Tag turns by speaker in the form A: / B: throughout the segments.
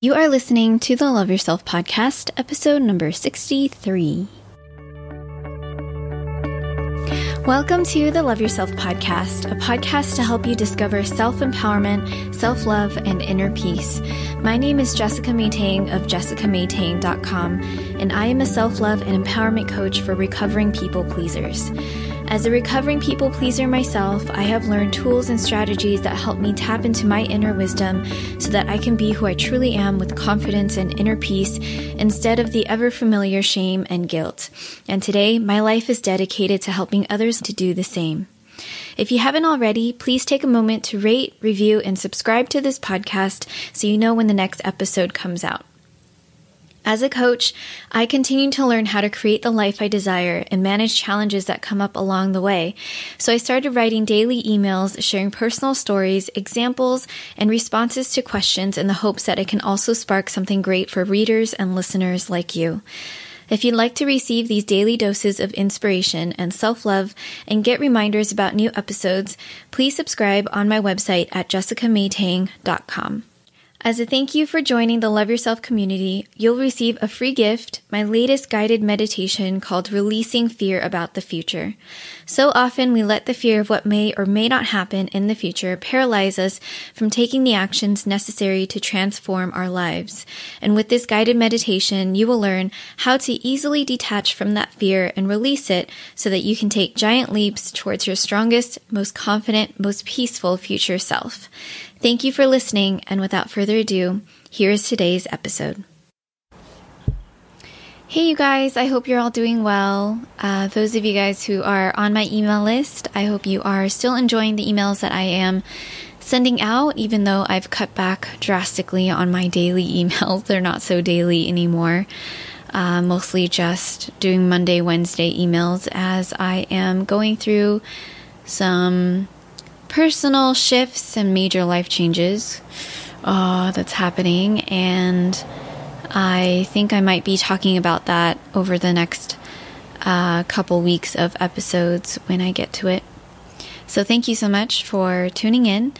A: You are listening to the Love Yourself podcast, episode number 63. Welcome to the Love Yourself podcast, a podcast to help you discover self empowerment, self love, and inner peace. My name is Jessica Maytang of jessicamaytang.com, and I am a self love and empowerment coach for recovering people pleasers. As a recovering people pleaser myself, I have learned tools and strategies that help me tap into my inner wisdom so that I can be who I truly am with confidence and inner peace instead of the ever familiar shame and guilt. And today, my life is dedicated to helping others to do the same. If you haven't already, please take a moment to rate, review, and subscribe to this podcast so you know when the next episode comes out. As a coach, I continue to learn how to create the life I desire and manage challenges that come up along the way. So I started writing daily emails, sharing personal stories, examples, and responses to questions in the hopes that it can also spark something great for readers and listeners like you. If you'd like to receive these daily doses of inspiration and self love and get reminders about new episodes, please subscribe on my website at jessicamaytang.com. As a thank you for joining the Love Yourself community, you'll receive a free gift, my latest guided meditation called Releasing Fear About the Future. So often we let the fear of what may or may not happen in the future paralyze us from taking the actions necessary to transform our lives. And with this guided meditation, you will learn how to easily detach from that fear and release it so that you can take giant leaps towards your strongest, most confident, most peaceful future self. Thank you for listening, and without further ado, here is today's episode. Hey, you guys, I hope you're all doing well. Uh, those of you guys who are on my email list, I hope you are still enjoying the emails that I am sending out, even though I've cut back drastically on my daily emails. They're not so daily anymore. Uh, mostly just doing Monday, Wednesday emails as I am going through some personal shifts and major life changes uh, that's happening. And I think I might be talking about that over the next uh, couple weeks of episodes when I get to it. So thank you so much for tuning in.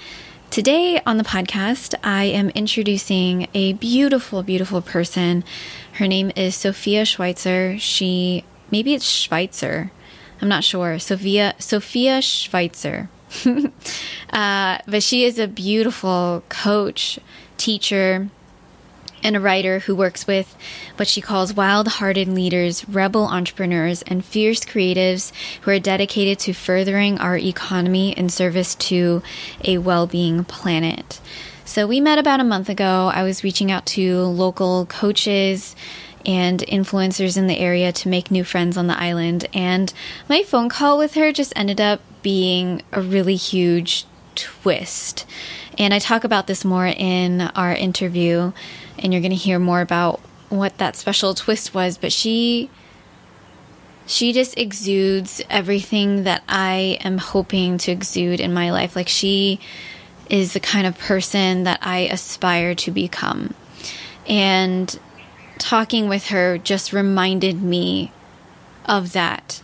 A: Today on the podcast, I am introducing a beautiful, beautiful person. Her name is Sophia Schweitzer. She, maybe it's Schweitzer. I'm not sure. Sophia, Sophia Schweitzer. uh, but she is a beautiful coach, teacher, and a writer who works with what she calls wild hearted leaders, rebel entrepreneurs, and fierce creatives who are dedicated to furthering our economy in service to a well being planet. So we met about a month ago. I was reaching out to local coaches and influencers in the area to make new friends on the island. And my phone call with her just ended up being a really huge twist. And I talk about this more in our interview, and you're going to hear more about what that special twist was. But she. She just exudes everything that I am hoping to exude in my life. Like, she is the kind of person that I aspire to become. And talking with her just reminded me of that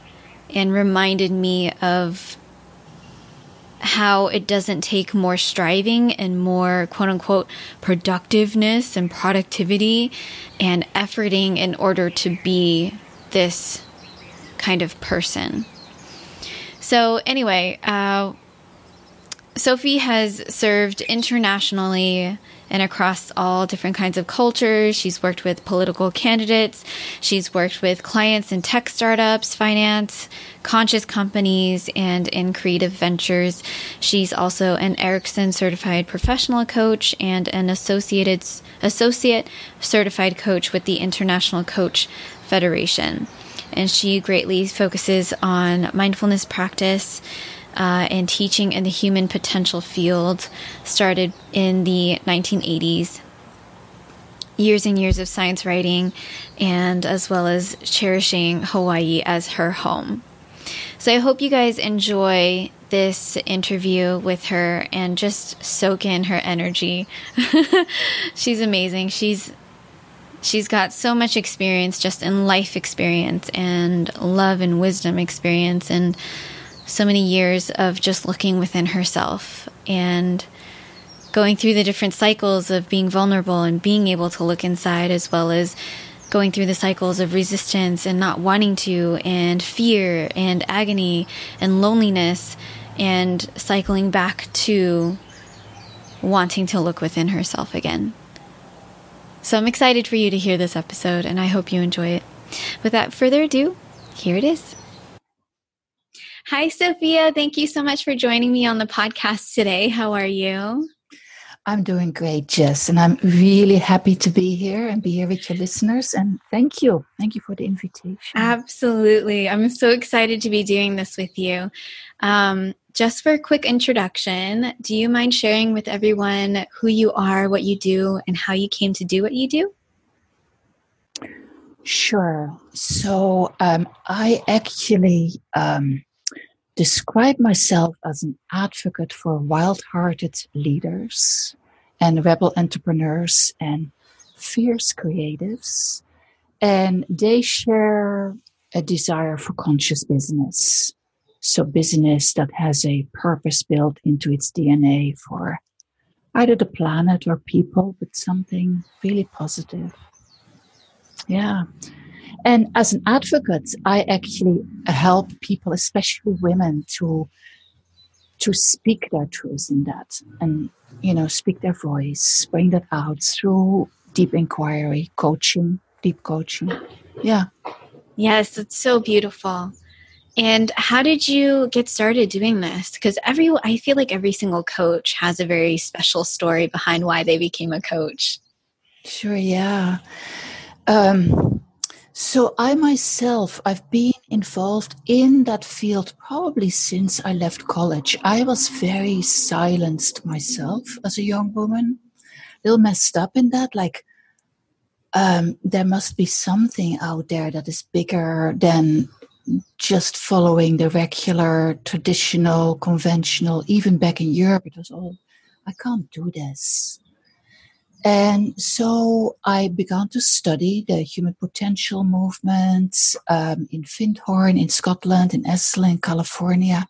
A: and reminded me of how it doesn't take more striving and more quote unquote productiveness and productivity and efforting in order to be this kind of person. So, anyway, uh, Sophie has served internationally and across all different kinds of cultures. She's worked with political candidates. She's worked with clients in tech startups, finance, conscious companies, and in creative ventures. She's also an Erickson certified professional coach and an associated associate certified coach with the International Coach Federation. And she greatly focuses on mindfulness practice uh, and teaching in the human potential field started in the 1980s. Years and years of science writing, and as well as cherishing Hawaii as her home. So I hope you guys enjoy this interview with her and just soak in her energy. she's amazing. She's she's got so much experience just in life experience and love and wisdom experience and so many years of just looking within herself and going through the different cycles of being vulnerable and being able to look inside, as well as going through the cycles of resistance and not wanting to, and fear and agony and loneliness, and cycling back to wanting to look within herself again. So I'm excited for you to hear this episode, and I hope you enjoy it. Without further ado, here it is. Hi, Sophia. Thank you so much for joining me on the podcast today. How are you?
B: I'm doing great, Jess, and I'm really happy to be here and be here with your listeners. And thank you. Thank you for the invitation.
A: Absolutely. I'm so excited to be doing this with you. Um, just for a quick introduction, do you mind sharing with everyone who you are, what you do, and how you came to do what you do?
B: Sure. So um, I actually um, describe myself as an advocate for wild hearted leaders and rebel entrepreneurs and fierce creatives. And they share a desire for conscious business. So, business that has a purpose built into its DNA for either the planet or people, but something really positive. Yeah. And as an advocate, I actually help people, especially women, to to speak their truth in that and you know speak their voice, bring that out through deep inquiry, coaching, deep coaching. Yeah.
A: Yes, it's so beautiful. And how did you get started doing this? Because every I feel like every single coach has a very special story behind why they became a coach.
B: Sure, yeah. Um, so I myself, I've been involved in that field probably since I left college. I was very silenced myself as a young woman, a little messed up in that. Like, um, there must be something out there that is bigger than just following the regular, traditional, conventional. Even back in Europe, it was all, I can't do this. And so I began to study the human potential movements um, in Findhorn, in Scotland, in Esalen, California.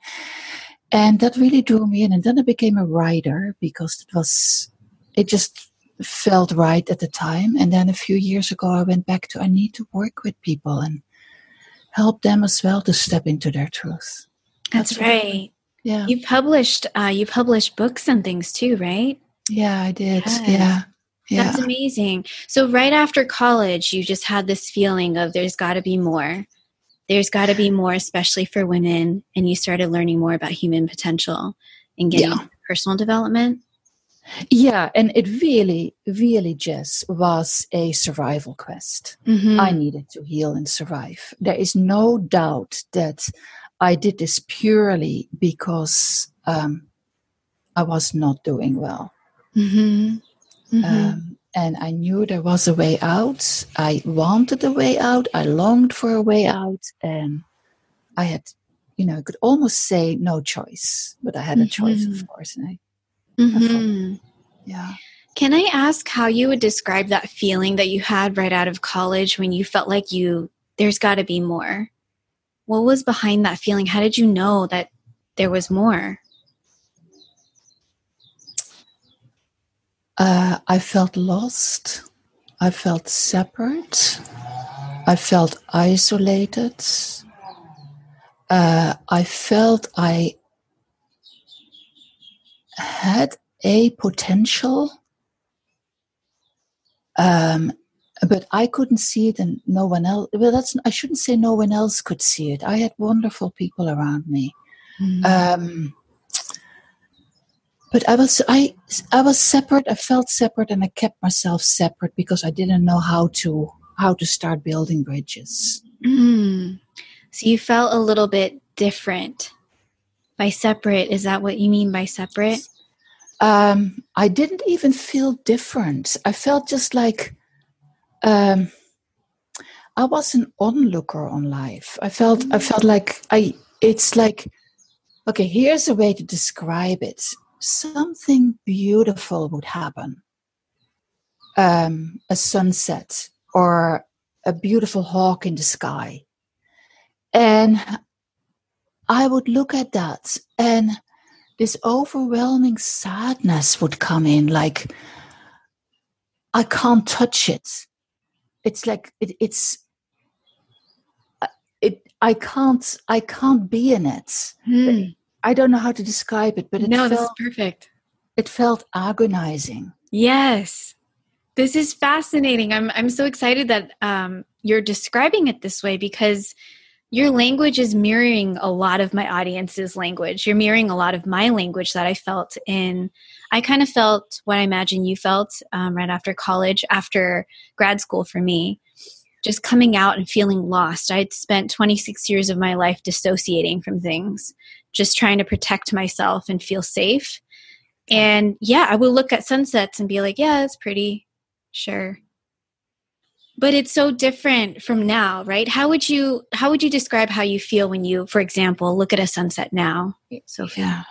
B: And that really drew me in. And then I became a writer because it was, it just felt right at the time. And then a few years ago, I went back to, I need to work with people and help them as well to step into their truth.
A: That's, That's right. Yeah. You published, uh, you published books and things too, right?
B: Yeah, I did. Yes. Yeah.
A: Yeah. That's amazing. So, right after college, you just had this feeling of there's got to be more. There's got to be more, especially for women. And you started learning more about human potential and getting yeah. personal development.
B: Yeah, and it really, really just was a survival quest. Mm-hmm. I needed to heal and survive. There is no doubt that I did this purely because um, I was not doing well. Mm-hmm. Mm-hmm. Um, and I knew there was a way out. I wanted a way out. I longed for a way out. And I had, you know, I could almost say no choice, but I had a choice, of mm-hmm. course. And I, mm-hmm.
A: yeah. Can I ask how you would describe that feeling that you had right out of college when you felt like you, there's got to be more? What was behind that feeling? How did you know that there was more?
B: Uh, I felt lost. I felt separate. I felt isolated. Uh, I felt I had a potential, um, but I couldn't see it, and no one else. Well, that's I shouldn't say no one else could see it. I had wonderful people around me. Mm. Um, but I was I I was separate. I felt separate, and I kept myself separate because I didn't know how to how to start building bridges.
A: Mm. So you felt a little bit different by separate. Is that what you mean by separate?
B: Um, I didn't even feel different. I felt just like um, I was an onlooker on life. I felt I felt like I. It's like okay. Here's a way to describe it something beautiful would happen um, a sunset or a beautiful hawk in the sky. And I would look at that and this overwhelming sadness would come in like i can't touch it it's like it, it's uh, it i can't i can't be in it
A: Hmm.
B: I don't know how to describe it but it
A: No, this
B: felt
A: is perfect.
B: it felt agonizing
A: Yes. This is fascinating. I'm I'm so excited that um, you're describing it this way because your language is mirroring a lot of my audience's language. You're mirroring a lot of my language that I felt in. I kind of felt what I imagine you felt um, right after college, after grad school for me, just coming out and feeling lost. I'd spent 26 years of my life dissociating from things, just trying to protect myself and feel safe. And yeah, I will look at sunsets and be like, yeah, it's pretty. Sure. But it's so different from now, right? How would you how would you describe how you feel when you, for example, look at a sunset now? Sophie.
B: yeah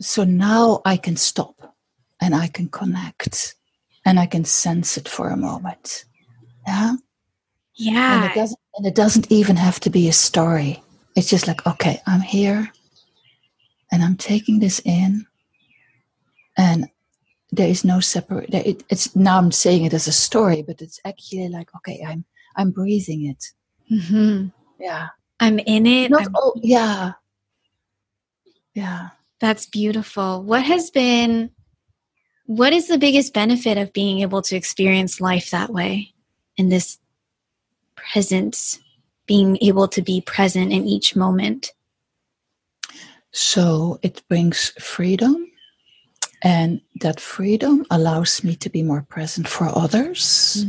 B: so now i can stop and i can connect and i can sense it for a moment yeah and
A: Yeah.
B: it doesn't and it doesn't even have to be a story it's just like okay i'm here and i'm taking this in and there is no separate it, it's now i'm saying it as a story but it's actually like okay i'm i'm breathing it
A: hmm
B: yeah
A: I'm in it.
B: not
A: I'm-
B: all yeah yeah
A: that's beautiful. What has been what is the biggest benefit of being able to experience life that way in this presence, being able to be present in each moment?
B: So it brings freedom and that freedom allows me to be more present for others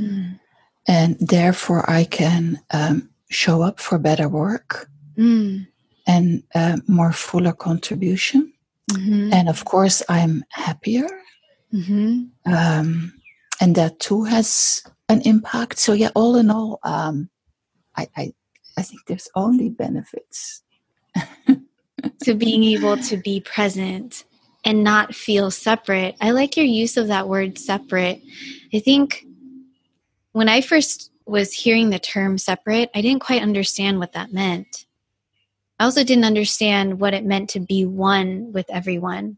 B: and therefore i can um, show up for better work
A: Mm.
B: and uh, more fuller contribution
A: Mhm.
B: and of course i'm happier
A: Mhm.
B: um, and that too has an impact so yeah all in all um, I, I i think there's only benefits
A: to being able to be present and not feel separate. I like your use of that word separate. I think when I first was hearing the term separate, I didn't quite understand what that meant. I also didn't understand what it meant to be one with everyone,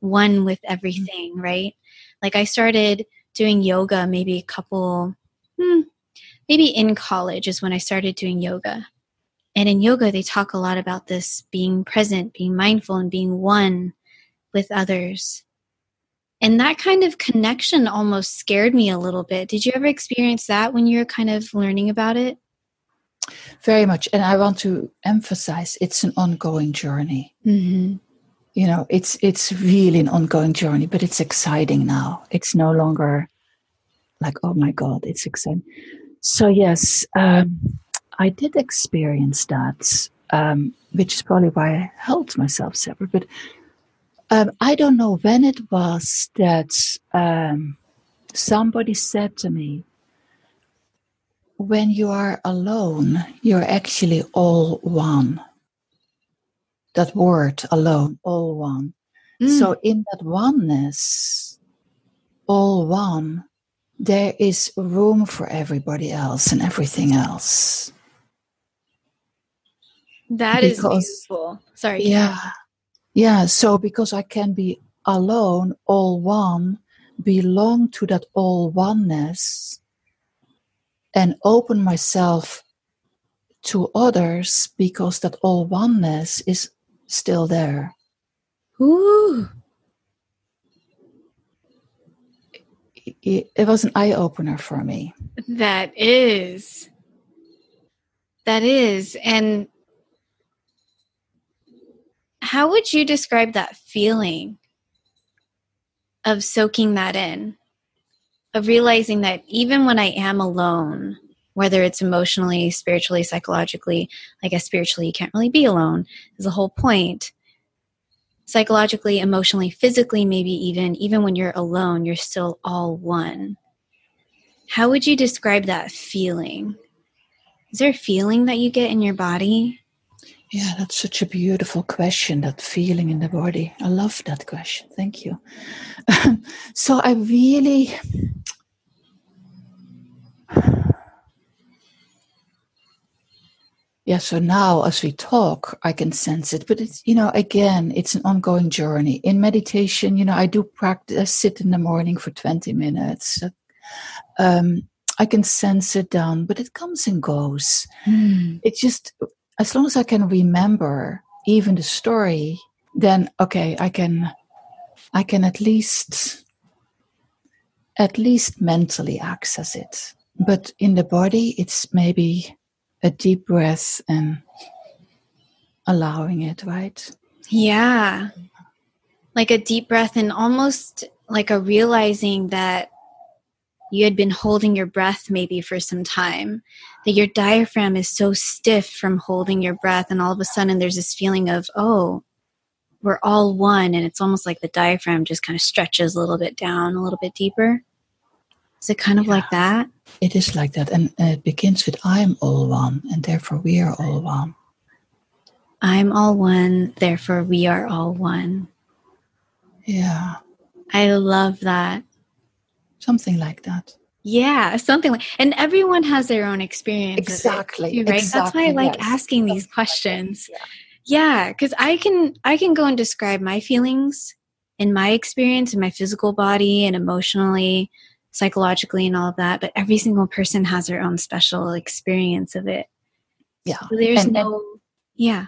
A: one with everything, right? Like I started doing yoga maybe a couple, hmm, maybe in college is when I started doing yoga. And in yoga, they talk a lot about this being present, being mindful, and being one with others. And that kind of connection almost scared me a little bit. Did you ever experience that when you were kind of learning about it?
B: very much and i want to emphasize it's an ongoing journey
A: Mm-hmm.
B: you know it's it's really an ongoing journey but it's exciting now it's no longer like oh my god it's exciting so yes um, i did experience that um, which is probably why i held myself separate but um, i don't know when it was that um, somebody said to me when you are alone you're actually all one that word alone all one
A: Mm.
B: so in that oneness, all one, there is room for everybody else and everything else.
A: That is
B: because-
A: beautiful. Sorry.
B: Yeah. Yeah. So because I can be alone, all one, belong to that all oneness and open myself to others because that all oneness is still there.
A: Ooh.
B: It, it was an eye opener for me.
A: That is. That is. And how would you describe that feeling of soaking that in? Of realizing that even when I am alone, whether it's emotionally, spiritually, psychologically, I guess spiritually you can't really be alone, is the whole point. Psychologically, emotionally, physically, maybe even, even when you're alone, you're still all one. How would you describe that feeling? Is there a feeling that you get in your body?
B: Yeah, that's such a beautiful question, that feeling in the body. I love that question. Thank you. so I really yeah so now as we talk i can sense it but it's you know again it's an ongoing journey in meditation you know i do practice sit in the morning for 20 minutes um, i can sense it down but it comes and goes mm. it just as long as i can remember even the story then okay i can i can at least at least mentally access it but in the body it's maybe a deep breath and allowing it, right?
A: Yeah. Like a deep breath and almost like a realizing that you had been holding your breath maybe for some time, that your diaphragm is so stiff from holding your breath, and all of a sudden there's this feeling of, oh, we're all one, and it's almost like the diaphragm just kind of stretches a little bit down, a little bit deeper. Is it kind of yeah. like that?
B: It is like that. And it begins with I am all one, and therefore we are all one.
A: I'm all one, therefore we are all one.
B: Yeah.
A: I love that.
B: Something like that.
A: Yeah, something like, and everyone has their own experience.
B: Exactly.
A: Too, right.
B: Exactly,
A: That's why I like yes. asking these questions. Yeah, because yeah, I can I can go and describe my feelings in my experience in my physical body and emotionally psychologically and all of that, but every single person has their own special experience of it.
B: Yeah.
A: So there's and, no, yeah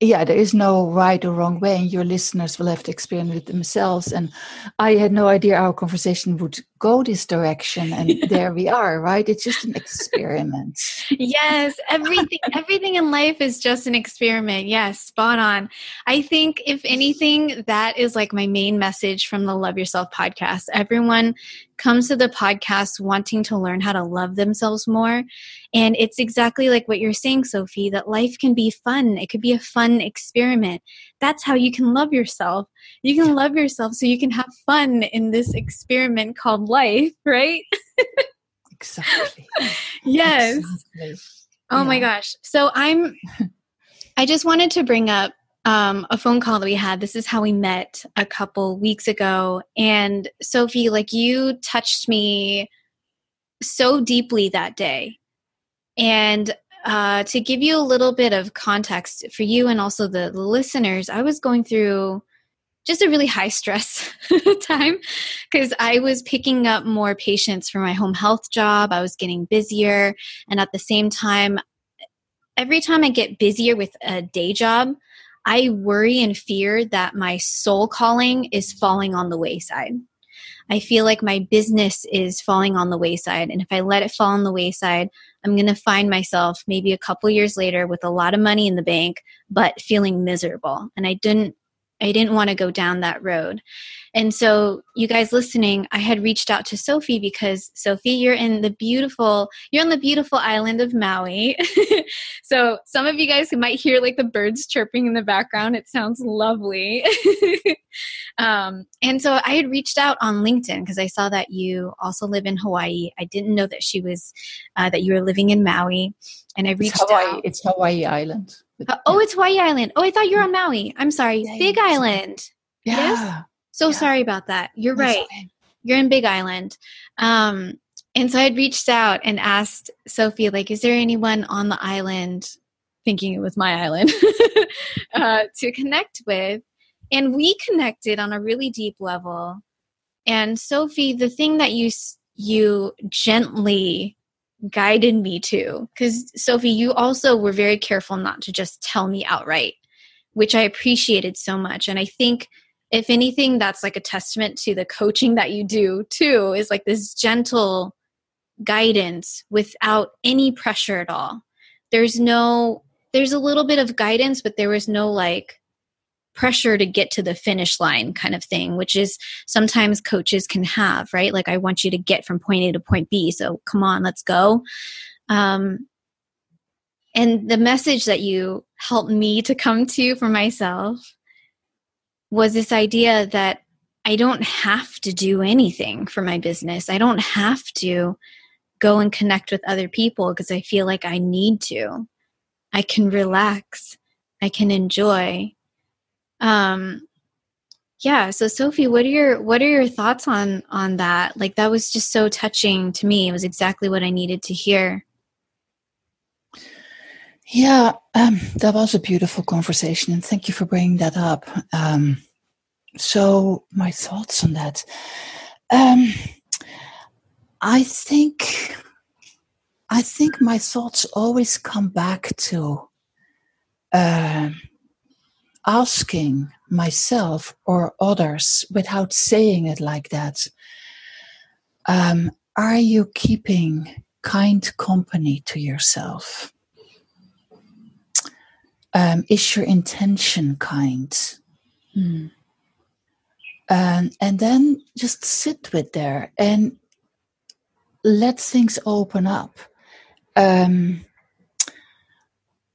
B: yeah, there is no right or wrong way, and your listeners will have to experience it themselves. And I had no idea our conversation would go this direction, and there we are, right? It's just an experiment.
A: yes, everything, everything in life is just an experiment. Yes, spot on. I think, if anything, that is like my main message from the Love Yourself podcast. Everyone comes to the podcast wanting to learn how to love themselves more. And it's exactly like what you're saying, Sophie, that life can be fun. It could be a fun experiment. That's how you can love yourself. You can love yourself so you can have fun in this experiment called life, right?
B: exactly.
A: yes. Exactly. Oh yeah. my gosh. So I'm I just wanted to bring up um, a phone call that we had. This is how we met a couple weeks ago. And Sophie, like you touched me so deeply that day. And uh, to give you a little bit of context for you and also the, listeners, I was going through just a really high stress time because I was picking up more patients for my home health job. I was getting busier. And at the same time, every time I get busier with a day job, I worry and fear that my soul calling is falling on the wayside. I feel like my business is falling on the wayside. And if I let it fall on the wayside, I'm going to find myself maybe a couple years later with a lot of money in the bank, but feeling miserable. And I didn't I didn't want to go down that road. And so, you guys listening, I had reached out to Sophie because Sophie, you're in the beautiful, you're on the beautiful island of Maui. so, some of you guys who might hear like the birds chirping in the background, it sounds lovely. um, and so, I had reached out on LinkedIn because I saw that you also live in Hawaii. I didn't know that she was, uh, that you were living in Maui. And I reached
B: it's Hawaii,
A: out.
B: It's Hawaii Island.
A: Uh, oh, it's Hawaii Island. Oh, I thought you were on Maui. I'm sorry. Big Island.
B: Yeah. Yes?
A: So yeah. sorry about that. You're That's right. You're in Big Island. Um, and so I'd reached out and asked Sophie, like, is there anyone on the island, thinking it was my island, uh, to connect with? And we connected on a really deep level. And Sophie, the thing that you you gently guided me to. Because sophie you also were very careful not to just tell me outright which i appreciated so much. And i think if anything that's like a testament to the coaching that you do too is like this gentle guidance without any pressure at all. There's no there's a little bit of guidance but there was no like pressure to get to the finish line kind of thing, which is sometimes coaches can have, right? Like, I want you to get from point A to point B. So come on, let's go. Um, and the message that you helped me to come to for myself was this idea that I don't have to do anything for my business. I don't have to go and connect with other people because I feel like I need to. I can relax. I can enjoy um yeah so sophie what are your what are your thoughts on on that like that was just so touching to me it was exactly what i needed to hear
B: Yeah, um, that was a beautiful conversation, and thank you for bringing that up. Um, so, my thoughts on that. Um, I think, I think my thoughts always come back to uh, asking myself or others, without saying it like that, um, are you keeping kind company to yourself? Um, is your intention kind? Mm. Um, and then just sit with there and let things open up. Um,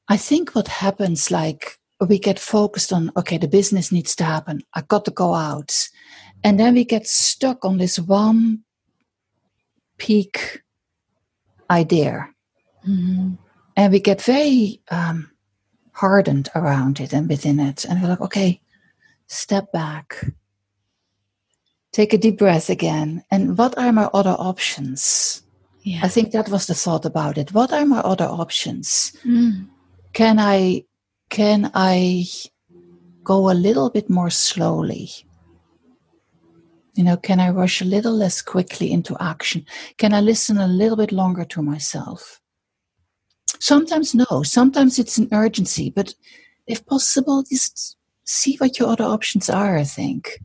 B: I think what happens, like we get focused on, okay, the business needs to happen. I got to go out. And then we get stuck on this one peak idea. Mm-hmm. And we get very um, hardened around it and within it. And we're like, okay, step back. Take a deep breath again. And what are my other options? Yeah. I think that was the thought about it. What are my other options? Mm. Can I can I go a little bit more slowly? You know, can I rush a little less quickly into action? Can I listen a little bit longer to myself? Sometimes no, sometimes it's an urgency, but if possible, just see what your other options are, I think.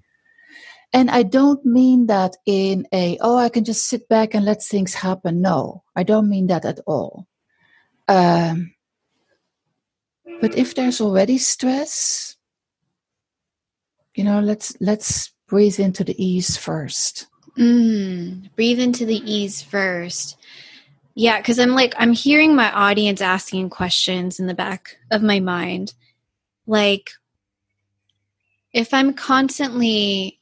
B: And I don't mean that in a, oh, I can just sit back and let things happen. No, I don't mean that at all. Um, but if there's already stress, you know, let's let's breathe into the ease first.
A: Mm, breathe into the ease first. Yeah, because I'm like, I'm hearing my audience asking questions in the back of my mind. Like, if I'm constantly,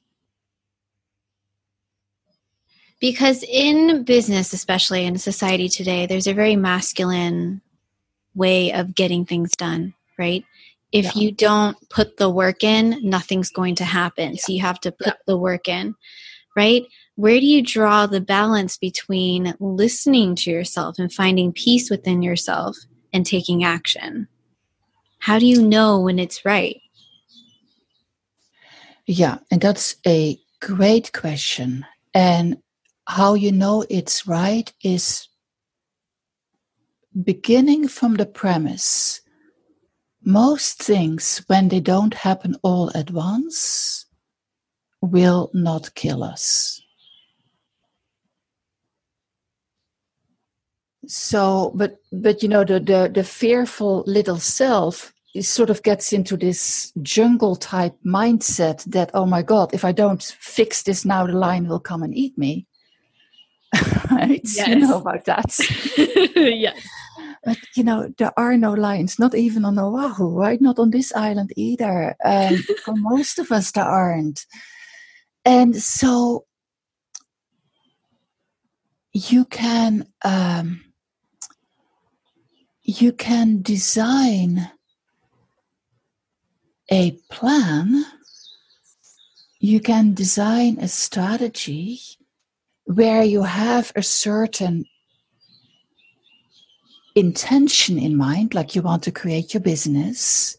A: because in business, especially in society today, there's a very masculine way of getting things done, right? If yeah. you don't put the work in, nothing's going to happen. Yeah. So you have to put yeah. the work in, right? Where do you draw the balance between listening to yourself and finding peace within yourself and taking action? How do you know when it's right?
B: Yeah, and that's a great question. And how you know it's right is beginning from the premise most things, when they don't happen all at once, will not kill us. So, but but you know the the, the fearful little self sort of gets into this jungle type mindset that oh my god, if I don't fix this now, the lion will come and eat me. right? Yes. You know about that.
A: yes.
B: But you know, there are no lions, not even on Oahu, right? Not on this island either. Um, for most of us, there aren't. And so you can um, you can design a plan. You can design a strategy where you have a certain intention in mind, like you want to create your business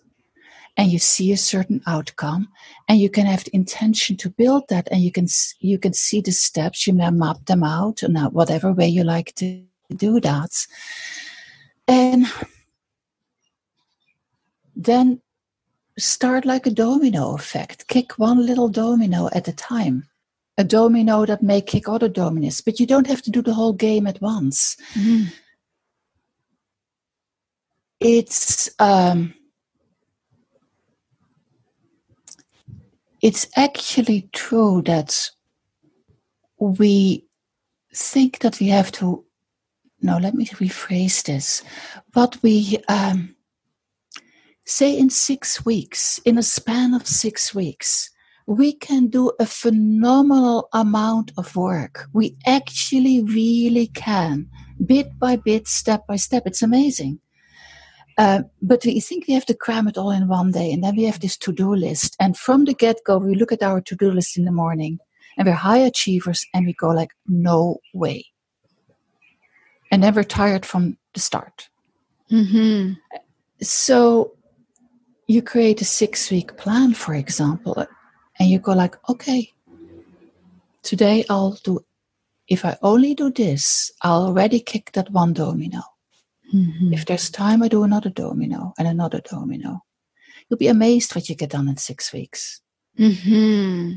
B: and you see a certain outcome and you can have the intention to build that and you can you can see the steps you map them out not whatever way you like to do that. And then start like a domino effect. Kick one little domino at a time. A domino that may kick other dominoes but you don't have to do the whole game at once. Mm-hmm it's um, it's actually true that we think that we have to no let me rephrase this. What we um, say in six weeks in a span of six weeks we can do a phenomenal amount of work. We actually really can bit by bit step by step. It's amazing uh, but we think we have to cram it all in one day, and then we have this to-do list. And from the get-go, we look at our to-do list in the morning, and we're high achievers, and we go like, "No way!" And then we're tired from the start.
A: Mm-hmm.
B: So you create a six week plan, for example, and you go like, okay, today I'll do, if I only do this, I'll already kick that one domino.
A: Mm-hmm.
B: If there's time, I do another domino and another domino. You'll be amazed what you get done in six weeks.
A: Mm-hmm.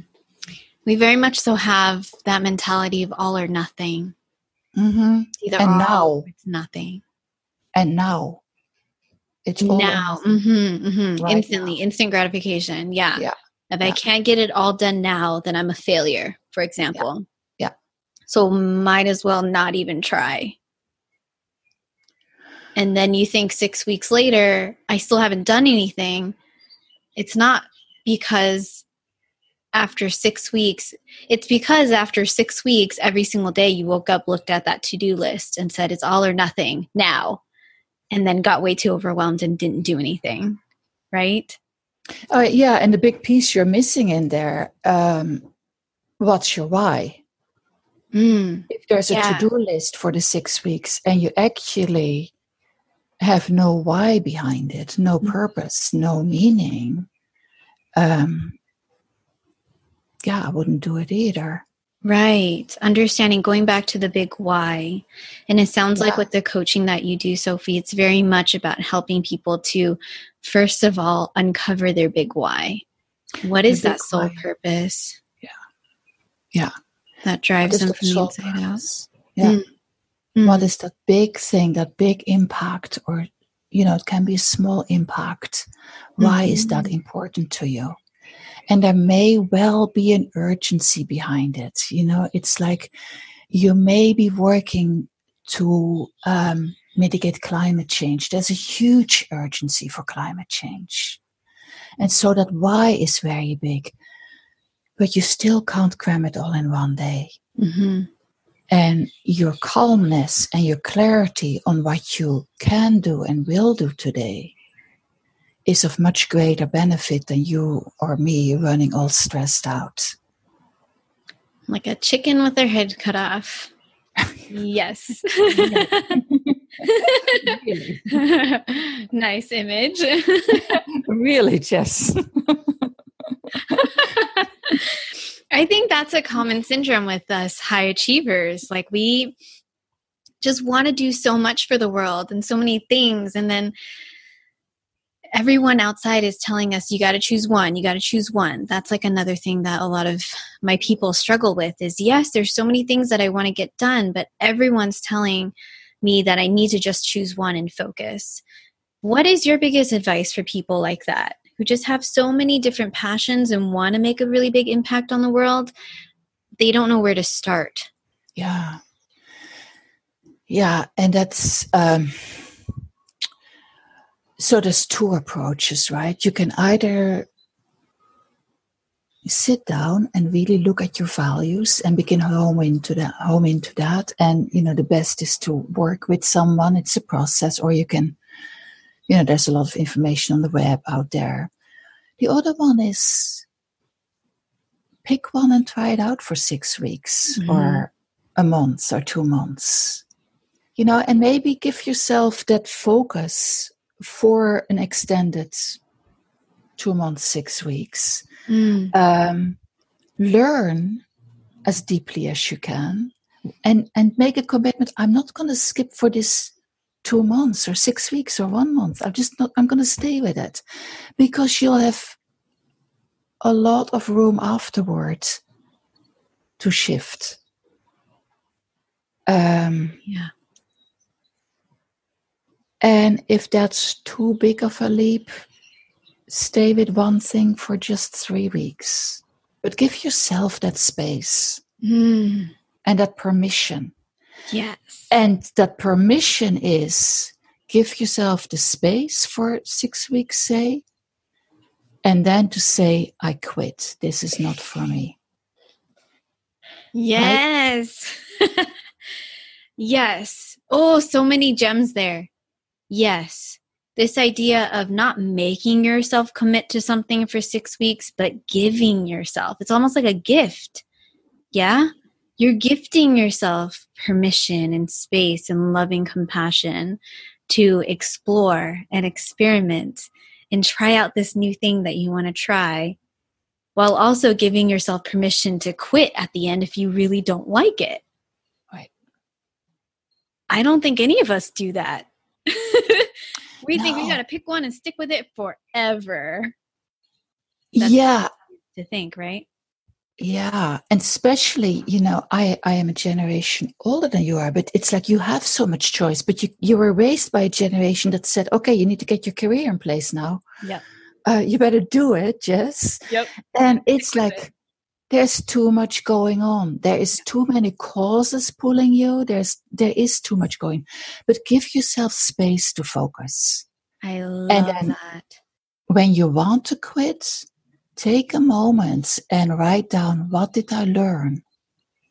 A: We very much so have that mentality of all or nothing.
B: Mm-hmm.
A: Either
B: And
A: all
B: now-
A: or it's nothing.
B: And now, it's all
A: now,
B: nothing.
A: hmm hmm
B: Right
A: instantly,
B: now.
A: instant gratification. Yeah.
B: Yeah.
A: If I can't get it all done now, then I'm a failure, for example.
B: Yeah.
A: So might as well not even try. And then you think six weeks later, I still haven't done anything. It's not because after six weeks, it's because after six weeks, every single day you woke up, looked at that to do list, and said, it's all or nothing now. And then got way too overwhelmed and didn't do anything. Right?
B: Oh, yeah, and the big piece you're missing in there, um, what's your why?
A: Mm.
B: If there's a
A: Yeah.
B: to-do list for the six weeks and you actually have no why behind it, no
A: Mm.
B: purpose, no meaning, um, yeah, I wouldn't do it either.
A: Right. Understanding, going back to the big why. And it sounds like with the coaching that you do, Sophie, it's very much about helping people to, first of all, uncover their big why. What is that soul
B: why.
A: purpose?
B: Yeah. Yeah.
A: That drives them
B: the
A: from the inside out.
B: Yeah.
A: Mm. Mm.
B: What is that big thing, that big impact, or you know, it can be a small impact. Why is that
A: Mhm.
B: important to you? And there may well be an urgency behind it. You know, it's like you may be working to um, mitigate climate change. There's a huge urgency for climate change. And so that why is very big, but you still can't cram it all in one day
A: Mhm.
B: And your calmness and your clarity on what you can do and will do today is of much greater benefit than you or me running all stressed out.
A: Like a chicken with their head cut off. yes. Nice image.
B: really Jess.
A: I think that's a common syndrome with us high achievers. Like we just want to do so much for the world and so many things and then everyone outside is telling us you got to choose one you got to choose one. That's like another thing that a lot of my people struggle with is yes there's so many things that i want to get done but everyone's telling me that i need to just choose one and focus. What is your biggest advice for people like that who just have so many different passions and want to make a really big impact on the world they don't know where to start
B: Yeah. Yeah, and that's um, so there's two approaches, right? You can either sit down and really look at your values and begin home into that home into that and you know the best is to work with someone it's a process or you can you know there's a lot of information on the web out there the other one is pick one and try it out for six weeks
A: Mhm.
B: or a month or two months you know and maybe give yourself that focus for an extended two months six weeks
A: Mm.
B: um, learn as deeply as you can and and make a commitment i'm not going to skip for this two months or six weeks or one month i'm just not i'm going to stay with it because you'll have a lot of room afterwards to shift um,
A: yeah
B: and if that's too big of a leap, stay with one thing for just three weeks. But give yourself that space
A: Mm.
B: and that permission.
A: Yes
B: And that permission is give yourself the space for six weeks, say, and then to say, I quit. This is not for me.
A: Yes. yes. Oh, so many gems there. Yes. This idea of not making yourself commit to something for six weeks, but giving yourself. It's almost like a gift. Yeah? You're gifting yourself permission and space and loving compassion to explore and experiment and try out this new thing that you want to try while also giving yourself permission to quit at the end if you really don't like it.
B: Right.
A: I don't think any of us do that. we no. think we got to pick one and stick with it forever.
B: That's yeah.
A: To think, right?
B: Yeah, and especially, you know, I I am a generation older than you are, but it's like you have so much choice, but you you were raised by a generation that said, okay, you need to get your career in place now.
A: Yeah.
B: Uh, you better do it, Jess.
A: Yep.
B: And it's like it. there's too much going on. There is too many causes pulling you. There's there is too much going, but give yourself space to focus.
A: I love and that.
B: When you want to quit, take a moment and write down what did I learn?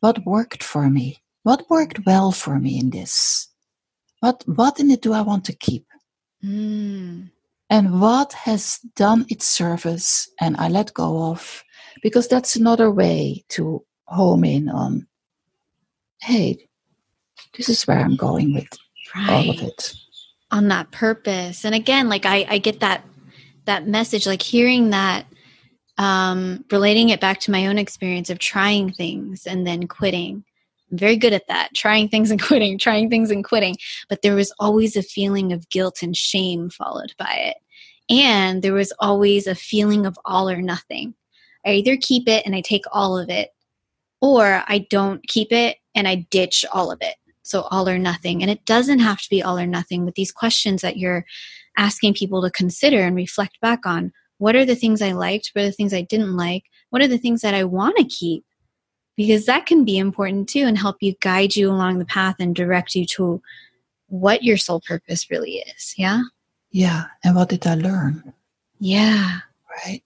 B: What worked for me? What worked well for me in this? What what in it do I want to keep?
A: Mm.
B: And what has done its service and I let go of? Because that's another way to home in on hey, this is where I'm going with right. all of it.
A: On that purpose. And again, like I, I get that that message, like hearing that um, relating it back to my own experience of trying things and then quitting. I'm very good at that, trying things and quitting, trying things and quitting. But there was always a feeling of guilt and shame followed by it. And there was always a feeling of all or nothing. I either keep it and I take all of it, or I don't keep it and I ditch all of it. So all or nothing. And it doesn't have to be all or nothing with these questions that you're asking people to consider and reflect back on what are the things I liked? What are the things I didn't like? What are the things that I want to keep? Because that can be important too and help you guide you along the path and direct you to what your soul purpose really is. Yeah.
B: Yeah. And what did I learn?
A: Yeah.
B: Right.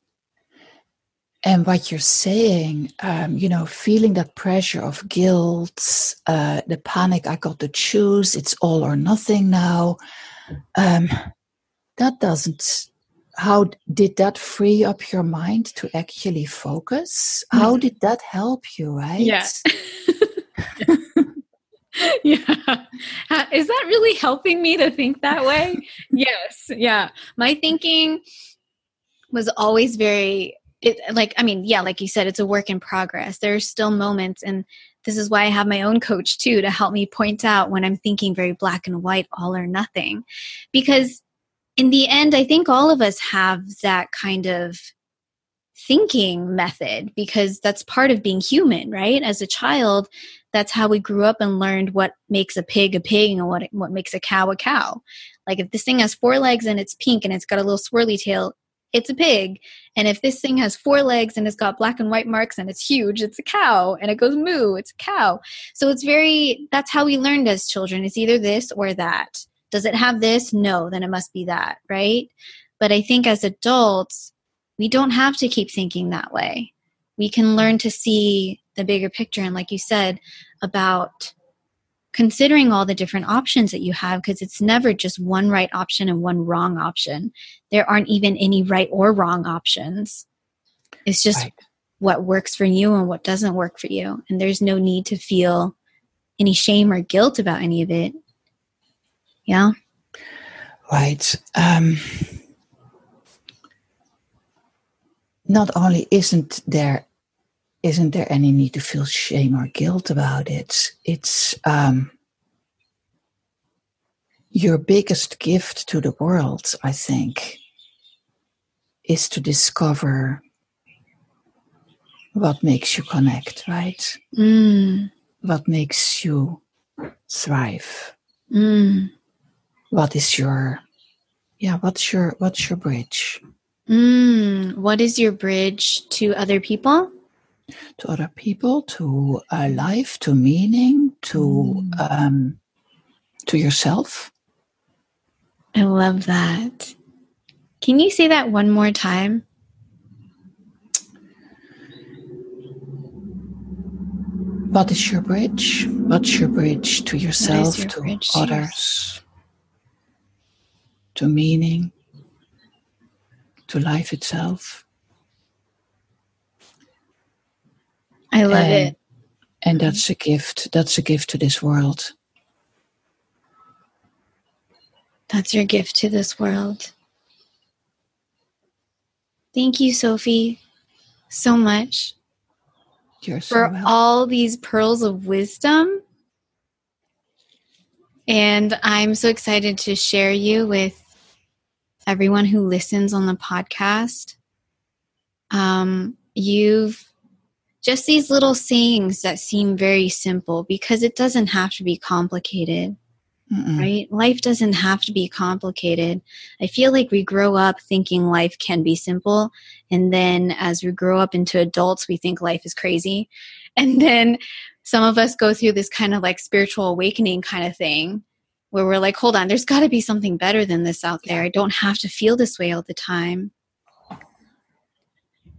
B: And what you're saying, um, you know, feeling that pressure of guilt, uh, the panic, I got to choose, it's all or nothing now. Um, that doesn't how did that free up your mind to actually focus? How did that help you, right?
A: Yeah. yeah. Is that really helping me to think that way? yes. Yeah. My thinking was always very it like I mean, yeah, like you said, it's a work in progress. There's still moments and this is why I have my own coach too to help me point out when I'm thinking very black and white, all or nothing. Because in the end, I think all of us have that kind of thinking method because that's part of being human, right? As a child, that's how we grew up and learned what makes a pig a pig and what what makes a cow a cow. Like if this thing has four legs and it's pink and it's got a little swirly tail, it's a pig. And if this thing has four legs and it's got black and white marks and it's huge, it's a cow. And it goes moo, it's a cow. So it's very that's how we learned as children. It's either this or that. Does it have this? No, then it must be that, right? But I think as adults, we don't have to keep thinking that way. We can learn to see the bigger picture. And like you said, about considering all the different options that you have, because it's never just one right option and one wrong option. There aren't even any right or wrong options. It's just right. what works for you and what doesn't work for you. And there's no need to feel any shame or guilt about any of it. Yeah.
B: Right. Um, not only isn't there isn't there any need to feel shame or guilt about it, it's um, your biggest gift to the world, I think, is to discover what makes you connect, right?
A: Mm.
B: What makes you thrive.
A: Mm
B: what is your yeah what's your what's your bridge?
A: Mm, what is your bridge to other people?
B: To other people to uh, life to meaning to mm. um, to yourself?
A: I love that. Can you say that one more time?
B: What is your bridge? What's your bridge to yourself your to others to meaning, to life itself.
A: I love and, it.
B: And that's a gift. That's a gift to this world.
A: That's your gift to this world. Thank you, Sophie, so much
B: You're so
A: for
B: welcome.
A: all these pearls of wisdom. And I'm so excited to share you with everyone who listens on the podcast. Um, you've just these little sayings that seem very simple because it doesn't have to be complicated
B: Mm-mm.
A: right? Life doesn't have to be complicated. I feel like we grow up thinking life can be simple. And then as we grow up into adults, we think life is crazy. And then some of us go through this kind of like spiritual awakening kind of thing where we're like, hold on, there's got to be something better than this out there. I don't have to feel this way all the time.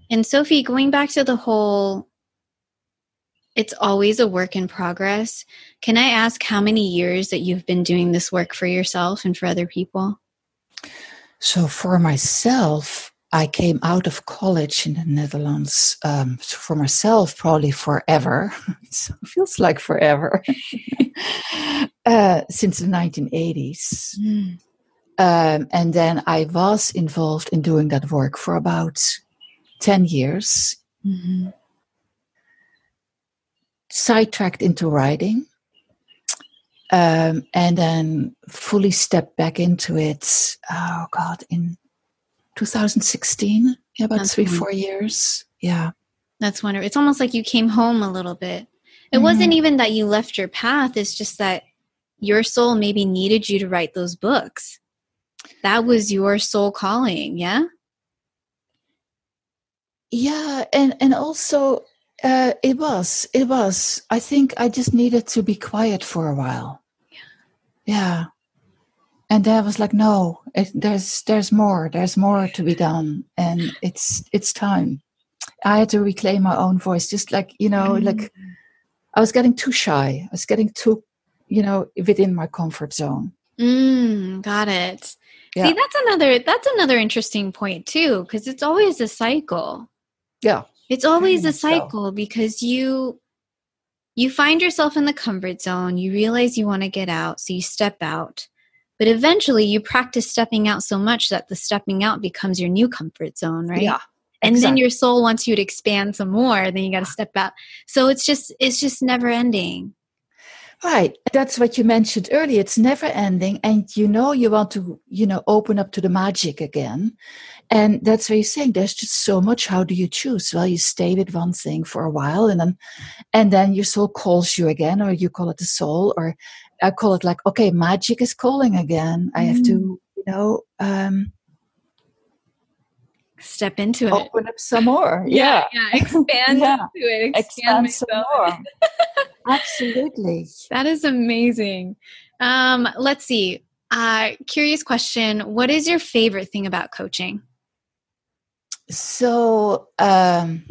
A: And Sophie, going back to the whole, it's always a work in progress. Can I ask how many years that you've been doing this work for yourself and for other people?
B: So for myself, I came out of college in the Netherlands. Um, for myself, probably forever. so it feels like forever. uh, since the 1980s. Um, and then I was involved in doing that work for about 10 years,
A: Mm-hmm.
B: sidetracked into writing, um, and then fully stepped back into it. Oh, God, in 2016, yeah, about
A: That's
B: three,
A: wonderful.
B: four years. Yeah.
A: That's wonderful. It's almost like you came home a little bit. It
B: Mhm.
A: wasn't even that you left your path, it's just that your soul maybe needed you to write those books. That was your soul calling, yeah?
B: Yeah, and and also uh, it was it was. I think I just needed to be quiet for a while. Yeah, and then I was like, no, it, there's there's more. There's more to be done, and it's it's time. I had to reclaim my own voice, just like you know, like I was getting too shy. I was getting too, you know, within my comfort zone.
A: Mm, got it.
B: Yeah.
A: See, that's another that's another interesting point too, because it's always a cycle.
B: Yeah,
A: It's always a
B: much so.
A: cycle because you you find yourself in the comfort zone, you realize you want to get out, so you step out. But eventually you practice stepping out so much that the stepping out becomes your new comfort zone, right?
B: yeah,
A: and then your soul wants you to expand some more, then you got to step out. So it's just it's just never ending.
B: Right. That's what you mentioned earlier. It's never ending. And you know, you want to, you know, open up to the magic again. And that's what you're saying. There's just so much. How do you choose? Well, you stay with one thing for a while and then, and then your soul calls you again, or you call it the soul, or I call it like, okay, magic is calling again. I have to, you know, um,
A: Step into it.
B: open up some more.
A: yeah, yeah. expand
B: Yeah.
A: into it.
B: Expand some
A: myself.
B: more. Absolutely.
A: That is amazing. Um, let's see. Uh, curious question. What is your favorite thing about coaching?
B: So, um,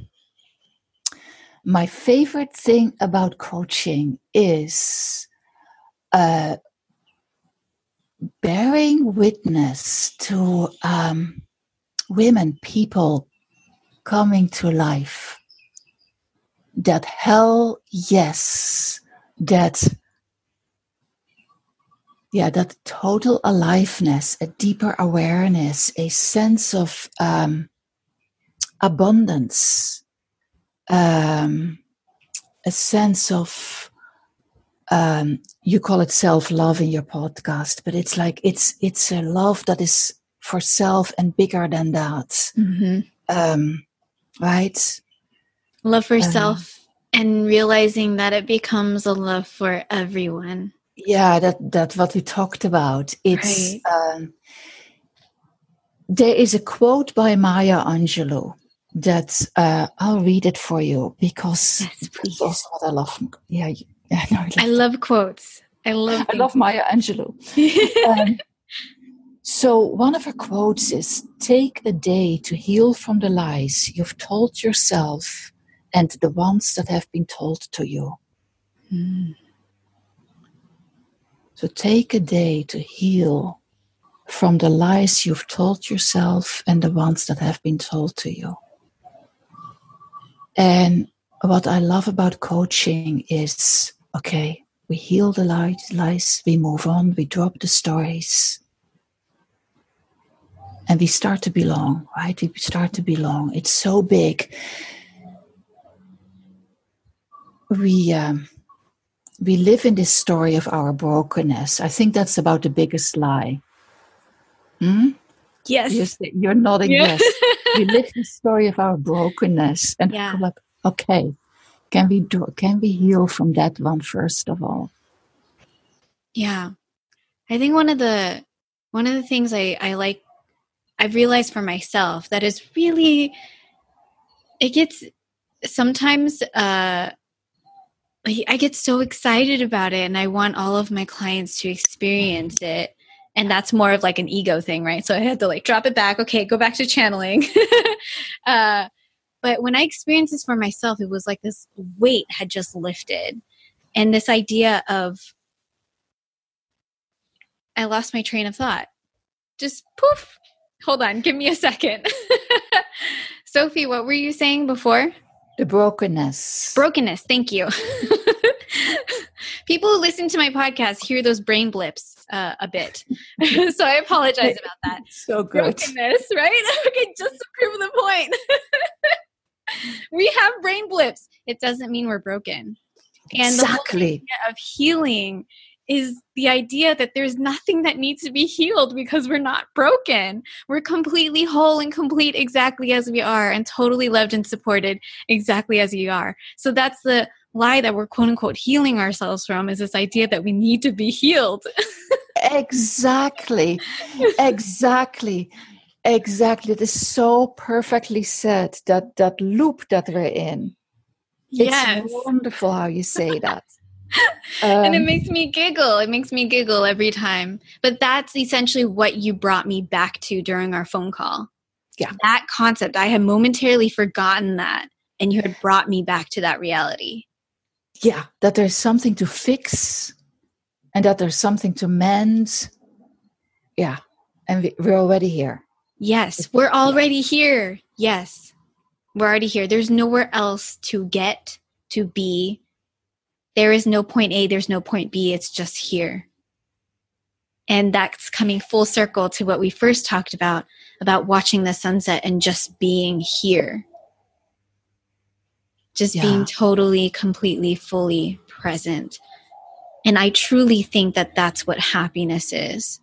B: my favorite thing about coaching is bearing witness to um, women, people coming to life. That hell yes, that yeah, that total aliveness, a deeper awareness, a sense of um, abundance, um, a sense of um, you call it self love in your podcast, but it's like it's it's a love that is for self and bigger than that,
A: Mm-hmm.
B: um, right?
A: Love for
B: Uh-huh.
A: self and realizing that it becomes a love for everyone.
B: Yeah, that that what we talked about. It's
A: Right.
B: um, there is a quote by Maya Angelou that uh, I'll read it for you because
A: Yes, please.
B: also what I love. Yeah, you- yeah, no, I love
A: I love quotes. I love.
B: I love Maya Angelou. Um, so one of her quotes is take a day to heal from the lies you've told yourself and the ones that have been told to you.
A: Mm.
B: So take a day to heal from the lies you've told yourself and the ones that have been told to you. And what I love about coaching is okay, we heal the lies, lies, we move on, we drop the stories, and we start to belong, right? We start to belong. It's so big. We um, we live in this story of our brokenness. I think that's about the biggest lie. Hmm?
A: Yes.
B: You're, you're nodding
A: Yeah.
B: yes. we live the story of our brokenness and
A: Yeah.
B: up, okay, can we do can we heal from that one first of all?
A: Yeah. I think one of the one of the things I, I like I've realized for myself that is really it gets sometimes uh I get so excited about it and I want all of my clients to experience it. And that's more of like an ego thing, right? So I had to like drop it back. Okay, go back to channeling. uh, but when I experienced this for myself, it was like this weight had just lifted. And this idea of I lost my train of thought. Just poof. Hold on, give me a second. Sophie, what were you saying before?
B: The brokenness.
A: Brokenness. Thank you. People who listen to my podcast hear those brain blips uh, a bit. so I apologize about that.
B: so good.
A: Brokenness, right? okay, just to prove the point. we have brain blips. It doesn't mean we're broken. And the
B: Exactly.
A: idea of healing is the idea that there's nothing that needs to be healed because we're not broken. We're completely whole and complete exactly as we are and totally loved and supported exactly as we are. So that's the lie that we're quote unquote healing ourselves from is this idea that we need to be healed.
B: Exactly. exactly. Exactly. It is so perfectly said that that loop that we're in.
A: yes.
B: It's wonderful how you say that.
A: and it
B: Um,
A: makes me giggle. It makes me giggle every time. But that's essentially what you brought me back to during our phone call.
B: Yeah.
A: That concept, I had momentarily forgotten that. And you had brought me back to that reality.
B: yeah, that there's something to fix and that there's something to mend. Yeah. And we're already here.
A: Yes, we're already here. Yes, we're already here. There's nowhere else to get, to be. There is no point A, there's no point B. It's just here. And that's coming full circle to what we first talked about about watching the sunset and just being here. Just
B: Yeah.
A: being totally, completely, fully present. And I truly think that that's what happiness is.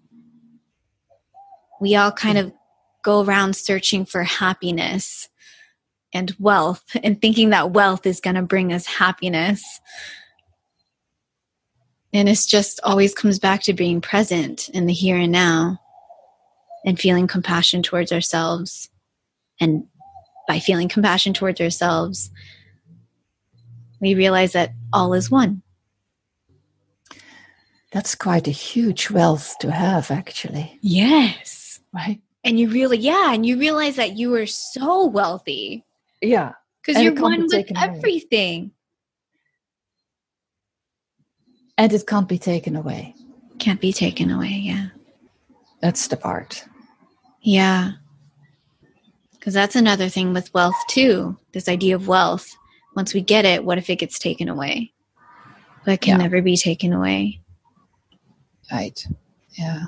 A: We all kind mm. of go around searching for happiness and wealth and thinking that wealth is going to bring us happiness. And it's just always comes back to being present in the here and now and feeling compassion towards ourselves. And by feeling compassion towards ourselves, we realize that all is one.
B: That's quite a huge wealth to have, actually.
A: Yes.
B: Right?
A: And you really, yeah, and you realize that you are so wealthy
B: Yeah.
A: because you're one with
B: taken away.
A: everything.
B: And it can't be taken away.
A: Can't be taken away. Yeah.
B: That's the part.
A: Yeah. Because that's another thing with wealth, too. This idea of wealth. Once we get it, what if it gets taken away? But it can
B: Yeah.
A: never be taken away.
B: Right. Yeah.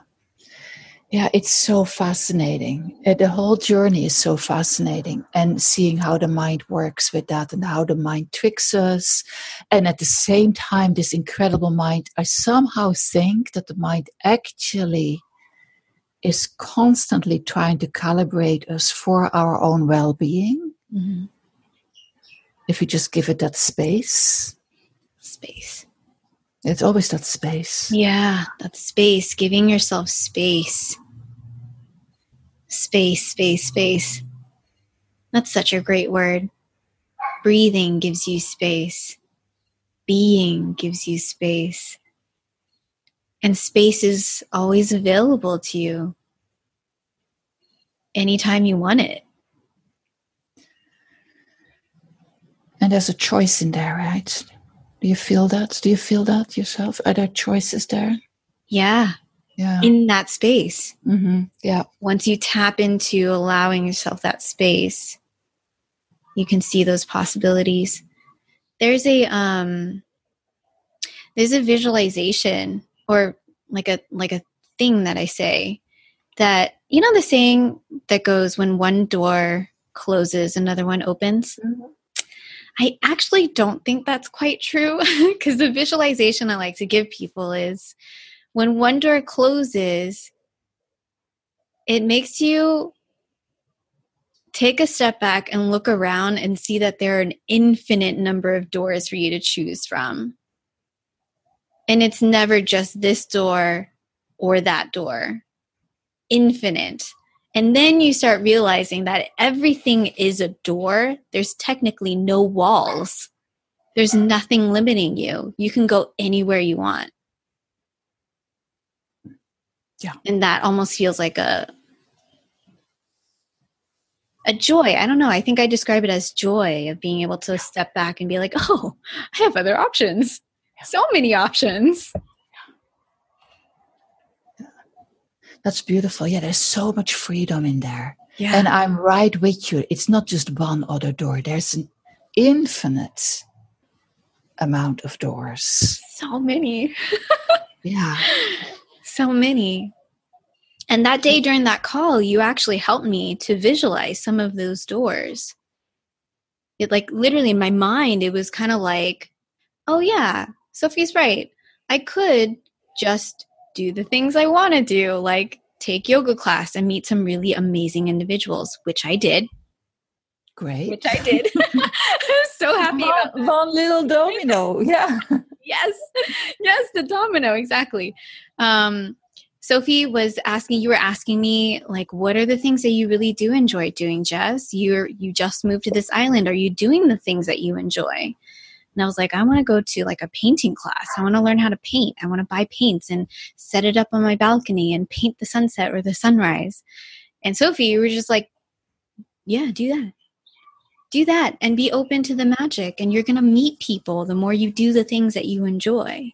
B: Yeah, it's so fascinating. Uh, The whole journey is so fascinating, and seeing how the mind works with that and how the mind tricks us. And at the same time, this incredible mind, I somehow think that the mind actually is constantly trying to calibrate us for our own well being
A: Mhm.
B: if you just give it that space.
A: Space.
B: It's always that space.
A: Yeah, that space. Giving yourself space. Space, space, space. That's such a great word. Breathing gives you space. Being gives you space. And space is always available to you anytime you want it.
B: And there's a choice in there, right? Do you feel that? Do you feel that yourself? Are there choices there?
A: Yeah,
B: Yeah.
A: in that space.
B: hmm Yeah.
A: once you tap into allowing yourself that space you can see those possibilities there's a um there's a visualization or like a like a thing that i say that you know the saying that goes when one door closes another one opens mm-hmm. i actually don't think that's quite true because the visualization i like to give people is when one door closes it makes you take a step back and look around and see that there are an infinite number of doors for you to choose from and it's never just this door or that door infinite. And then you start realizing that everything is a door. There's technically no walls. There's nothing limiting you. You can go anywhere you want.
B: Yeah.
A: And that almost feels like a a joy. I don't know. I think I describe it as joy of being able to step back and be like, "Oh, I have other options." So many options.
B: That's beautiful. Yeah, there's so much freedom in there.
A: Yeah.
B: And I'm right with you. It's not just one other door, there's an infinite amount of doors.
A: So many.
B: yeah.
A: So many. And that day during that call, you actually helped me to visualize some of those doors. It like literally in my mind, it was kind of like, oh yeah, Sophie's right. I could just do the things I want to do, like take yoga class and meet some really amazing individuals, which I did.
B: Great.
A: Which I did. I'm so happy
B: one,
A: about that.
B: One little domino. Yeah.
A: yes. Yes, the domino, exactly. Um, Sophie was asking, you were asking me, like, what are the things that you really do enjoy doing, Jess? You're you just moved to this island. Are you doing the things that you enjoy? And I was like, I want to go to like a painting class. I want to learn how to paint. I want to buy paints and set it up on my balcony and paint the sunset or the sunrise. And Sophie, you were just like, yeah, do that. Do that and be open to the magic. And you're going to meet people the more you do the things that you enjoy.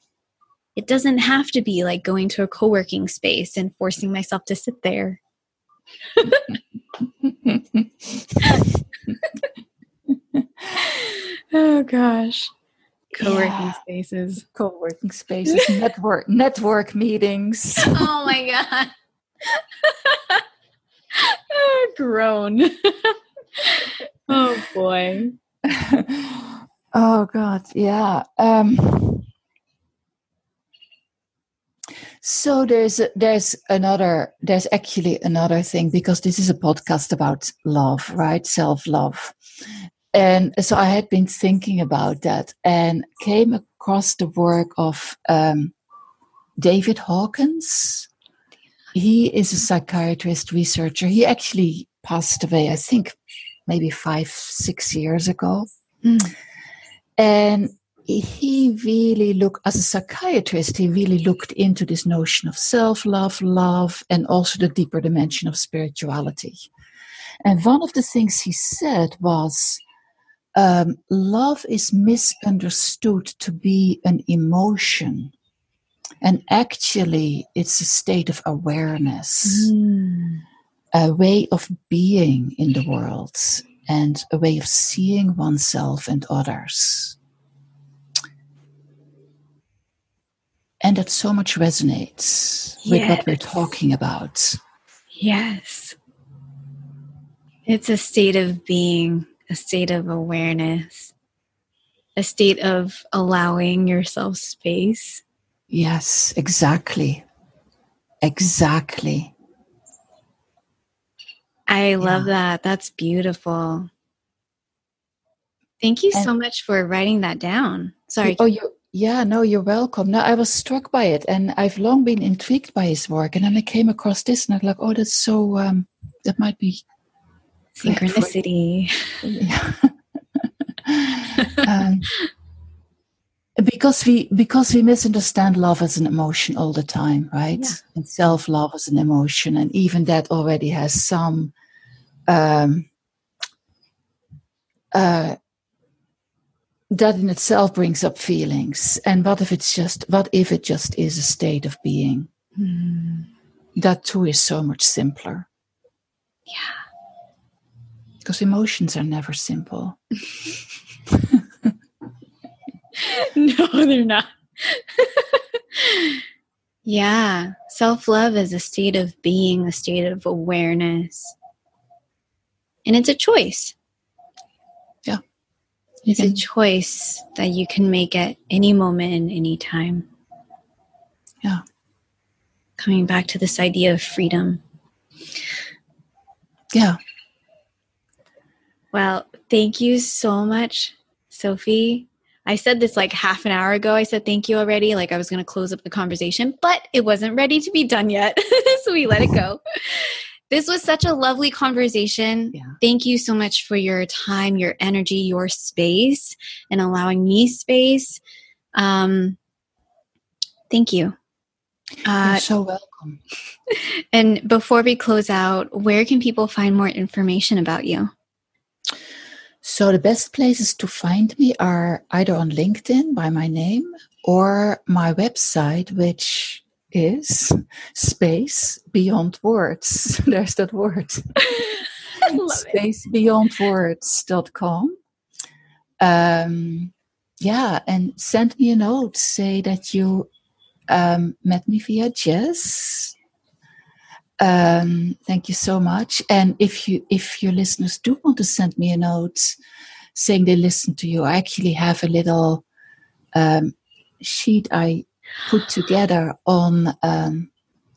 A: It doesn't have to be like going to a co working space and forcing myself to sit there. oh gosh. Co-working yeah. spaces.
B: Co-working spaces. network network meetings.
A: oh my god. oh, grown. oh boy.
B: oh god, yeah. Um so there's there's another there's actually another thing because this is a podcast about love, right? Self-love. And so I had been thinking about that and came across the work of um, David Hawkins. He is a psychiatrist researcher. He actually passed away, I think, maybe five, six years ago. Mm. And he really looked, as a psychiatrist, he really looked into this notion of self love, love, and also the deeper dimension of spirituality. And one of the things he said was um, love is misunderstood to be an emotion. And actually, it's a state of awareness, mm. a way of being in the world, and a way of seeing oneself and others. And that so much resonates yes. with what we're talking about.
A: Yes. It's a state of being a state of awareness, a state of allowing yourself space.
B: Yes, exactly. Exactly.
A: I love yeah. that. That's beautiful. Thank you and so much for writing that down. Sorry.
B: Oh, you yeah, no, you're welcome. No, I was struck by it and I've long been intrigued by his work. And then I came across this and I was like, oh, that's so, um, that might be
A: synchronicity.
B: Um, because we because we misunderstand love as an emotion all the time, right? Yeah. And self love as an emotion, and even that already has some. Um, uh, that in itself brings up feelings and what if it's just what if it just is a state of being mm. that too is so much simpler
A: yeah
B: because emotions are never simple.
A: no, they're not. Yeah. Self love is a state of being, a state of awareness. And it's a choice. It's a choice that you can make at any moment, in any time.
B: Yeah.
A: Coming back to this idea of freedom.
B: Yeah.
A: Well, thank you so much, Sophie. I said this like half an hour ago. I said thank you already. Like I was going to close up the conversation, but it wasn't ready to be done yet. so we let it go. This was such a lovely conversation.
B: Yeah.
A: Thank you so much for your time, your energy, your space, and allowing me space. Um, thank you.
B: Uh, You're so welcome.
A: And before we close out, where can people find more information about you?
B: So the best places to find me are either on LinkedIn by my name or my website, which is space beyond words. There's that word. spacebeyondwords.com. Um, yeah, and send me a note. Say that you um, met me via Jess um, thank you so much. And if you if your listeners do want to send me a note saying they listen to you, I actually have a little um, sheet I put together on um,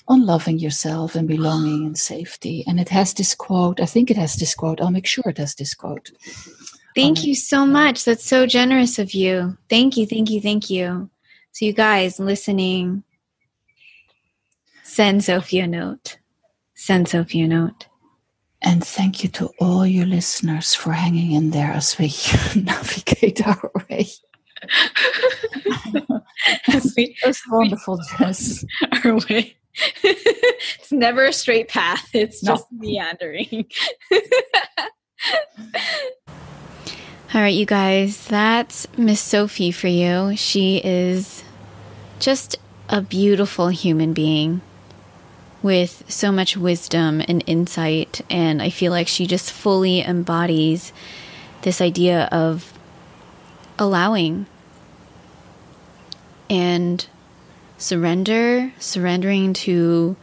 B: on loving yourself and belonging and safety. And it has this quote. I think it has this quote. I'll make sure it has this quote.
A: Thank you so much. That's so generous of you. Thank you, thank you, thank you. So, you guys listening, send Sophie a note send Sophie a note.
B: And thank you to all your listeners for hanging in there as we navigate our way.
A: As we,
B: wonderful, Jess.
A: Our way. it's never a straight path. It's just meandering. All right, you guys, that's Miss Sophie for you. She is just a beautiful human being with so much wisdom and insight. And I feel like she just fully embodies this idea of allowing and surrender, surrendering to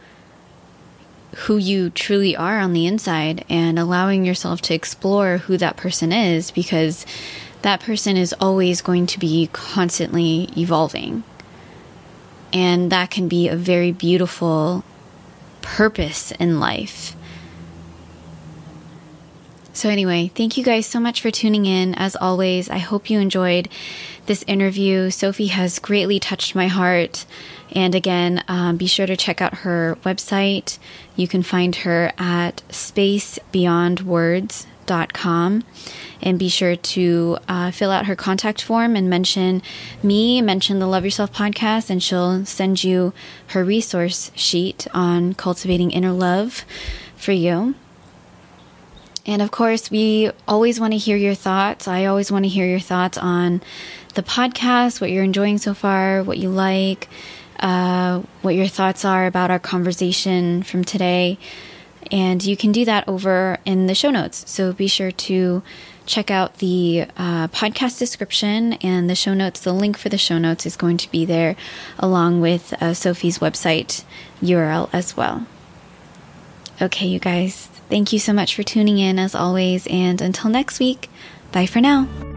A: who you truly are on the inside and allowing yourself to explore who that person is because that person is always going to be constantly evolving. And that can be a very beautiful purpose in life. So, anyway, thank you guys so much for tuning in. As always, I hope you enjoyed this interview. Sophie has greatly touched my heart. And again, um, be sure to check out her website. You can find her at spacebeyondwords.com and be sure to uh, fill out her contact form and mention me, mention the Love Yourself podcast, and she'll send you her resource sheet on cultivating inner love for you. And of course, we always want to hear your thoughts. I always want to hear your thoughts on the podcast, what you're enjoying so far, what you like, uh, what your thoughts are about our conversation from today. And you can do that over in the show notes. So be sure to check out the uh, podcast description and the show notes. The link for the show notes is going to be there along with uh, Sophie's website URL as well. Okay, you guys, thank you so much for tuning in as always. And until next week, bye for now.